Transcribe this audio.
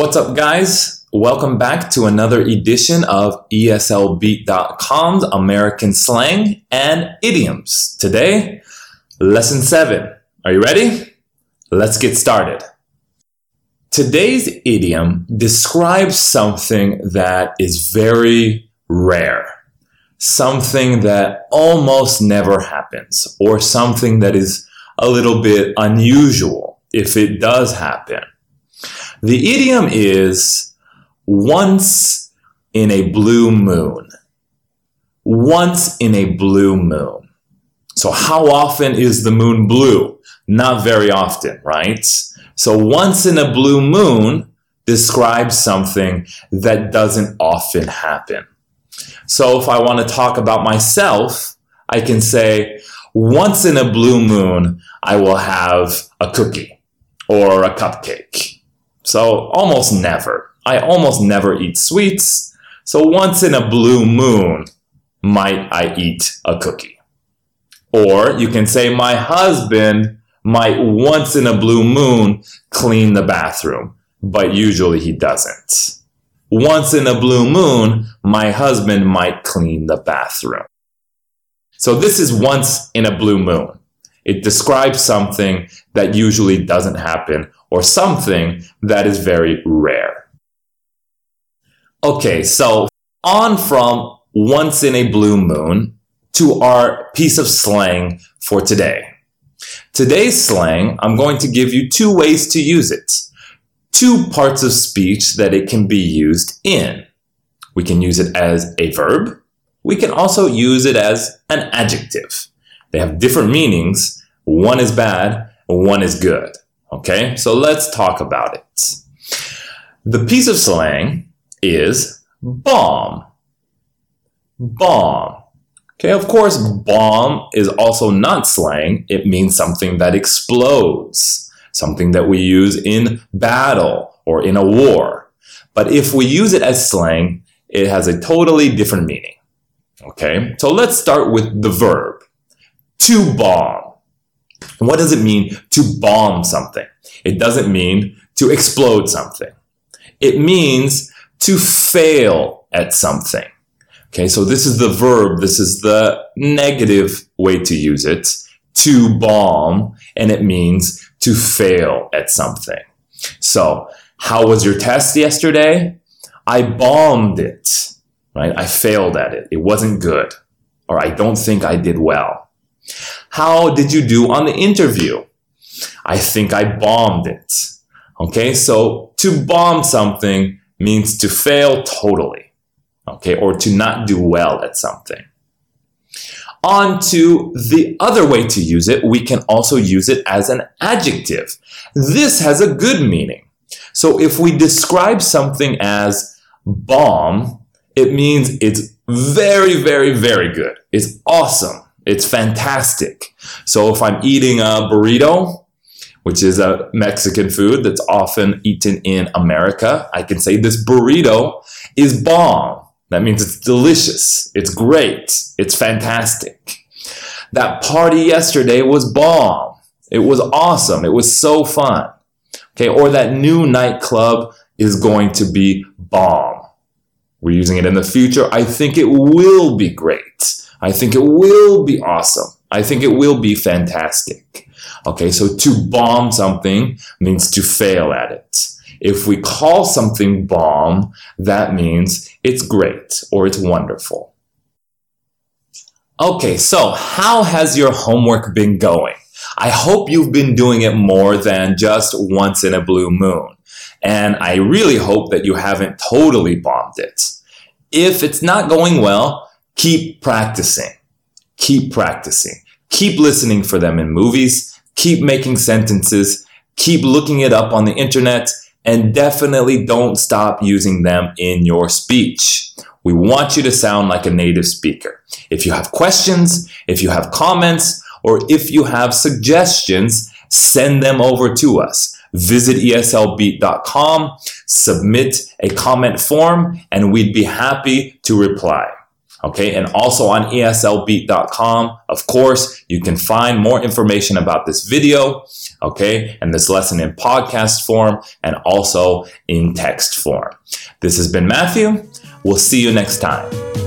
What's up, guys? Welcome back to another edition of ESLBeat.com's American slang and idioms. Today, lesson seven. Are you ready? Let's get started. Today's idiom describes something that is very rare, something that almost never happens, or something that is a little bit unusual if it does happen. The idiom is once in a blue moon. Once in a blue moon. So how often is the moon blue? Not very often, right? So once in a blue moon describes something that doesn't often happen. So if I want to talk about myself, I can say, once in a blue moon, I will have a cookie or a cupcake. So almost never. I almost never eat sweets. So once in a blue moon, might I eat a cookie? Or you can say, my husband might once in a blue moon clean the bathroom, but usually he doesn't. Once in a blue moon, my husband might clean the bathroom. So this is once in a blue moon. It describes something that usually doesn't happen or something that is very rare. Okay, so on from once in a blue moon to our piece of slang for today. Today's slang, I'm going to give you two ways to use it. Two parts of speech that it can be used in. We can use it as a verb. We can also use it as an adjective. They have different meanings. One is bad, one is good. Okay, so let's talk about it. The piece of slang is bomb. Bomb. Okay, of course, bomb is also not slang. It means something that explodes, something that we use in battle or in a war. But if we use it as slang, it has a totally different meaning. Okay, so let's start with the verb to bomb. What does it mean to bomb something? It doesn't mean to explode something. It means to fail at something. Okay, so this is the verb. This is the negative way to use it. To bomb, and it means to fail at something. So, how was your test yesterday? I bombed it, right? I failed at it. It wasn't good, or I don't think I did well. How did you do on the interview? I think I bombed it. Okay, so to bomb something means to fail totally, okay, or to not do well at something. On to the other way to use it, we can also use it as an adjective. This has a good meaning. So if we describe something as bomb, it means it's very, very, very good. It's awesome. It's fantastic. So if I'm eating a burrito, which is a Mexican food that's often eaten in America, I can say this burrito is bomb. That means it's delicious. It's great. It's fantastic. That party yesterday was bomb. It was awesome. It was so fun. Okay. Or that new nightclub is going to be bomb. We're using it in the future. I think it will be great. I think it will be awesome. I think it will be fantastic. Okay, so to bomb something means to fail at it. If we call something bomb, that means it's great or it's wonderful. Okay, so how has your homework been going? I hope you've been doing it more than just once in a blue moon. And I really hope that you haven't totally bombed it. If it's not going well, keep practicing. Keep practicing. Keep listening for them in movies. Keep making sentences. Keep looking it up on the internet and definitely don't stop using them in your speech. We want you to sound like a native speaker. If you have questions, if you have comments, or if you have suggestions, send them over to us. Visit eslbeat.com, submit a comment form, and we'd be happy to reply. Okay, and also on eslbeat.com, of course, you can find more information about this video, okay, and this lesson in podcast form and also in text form. This has been Matthew. We'll see you next time.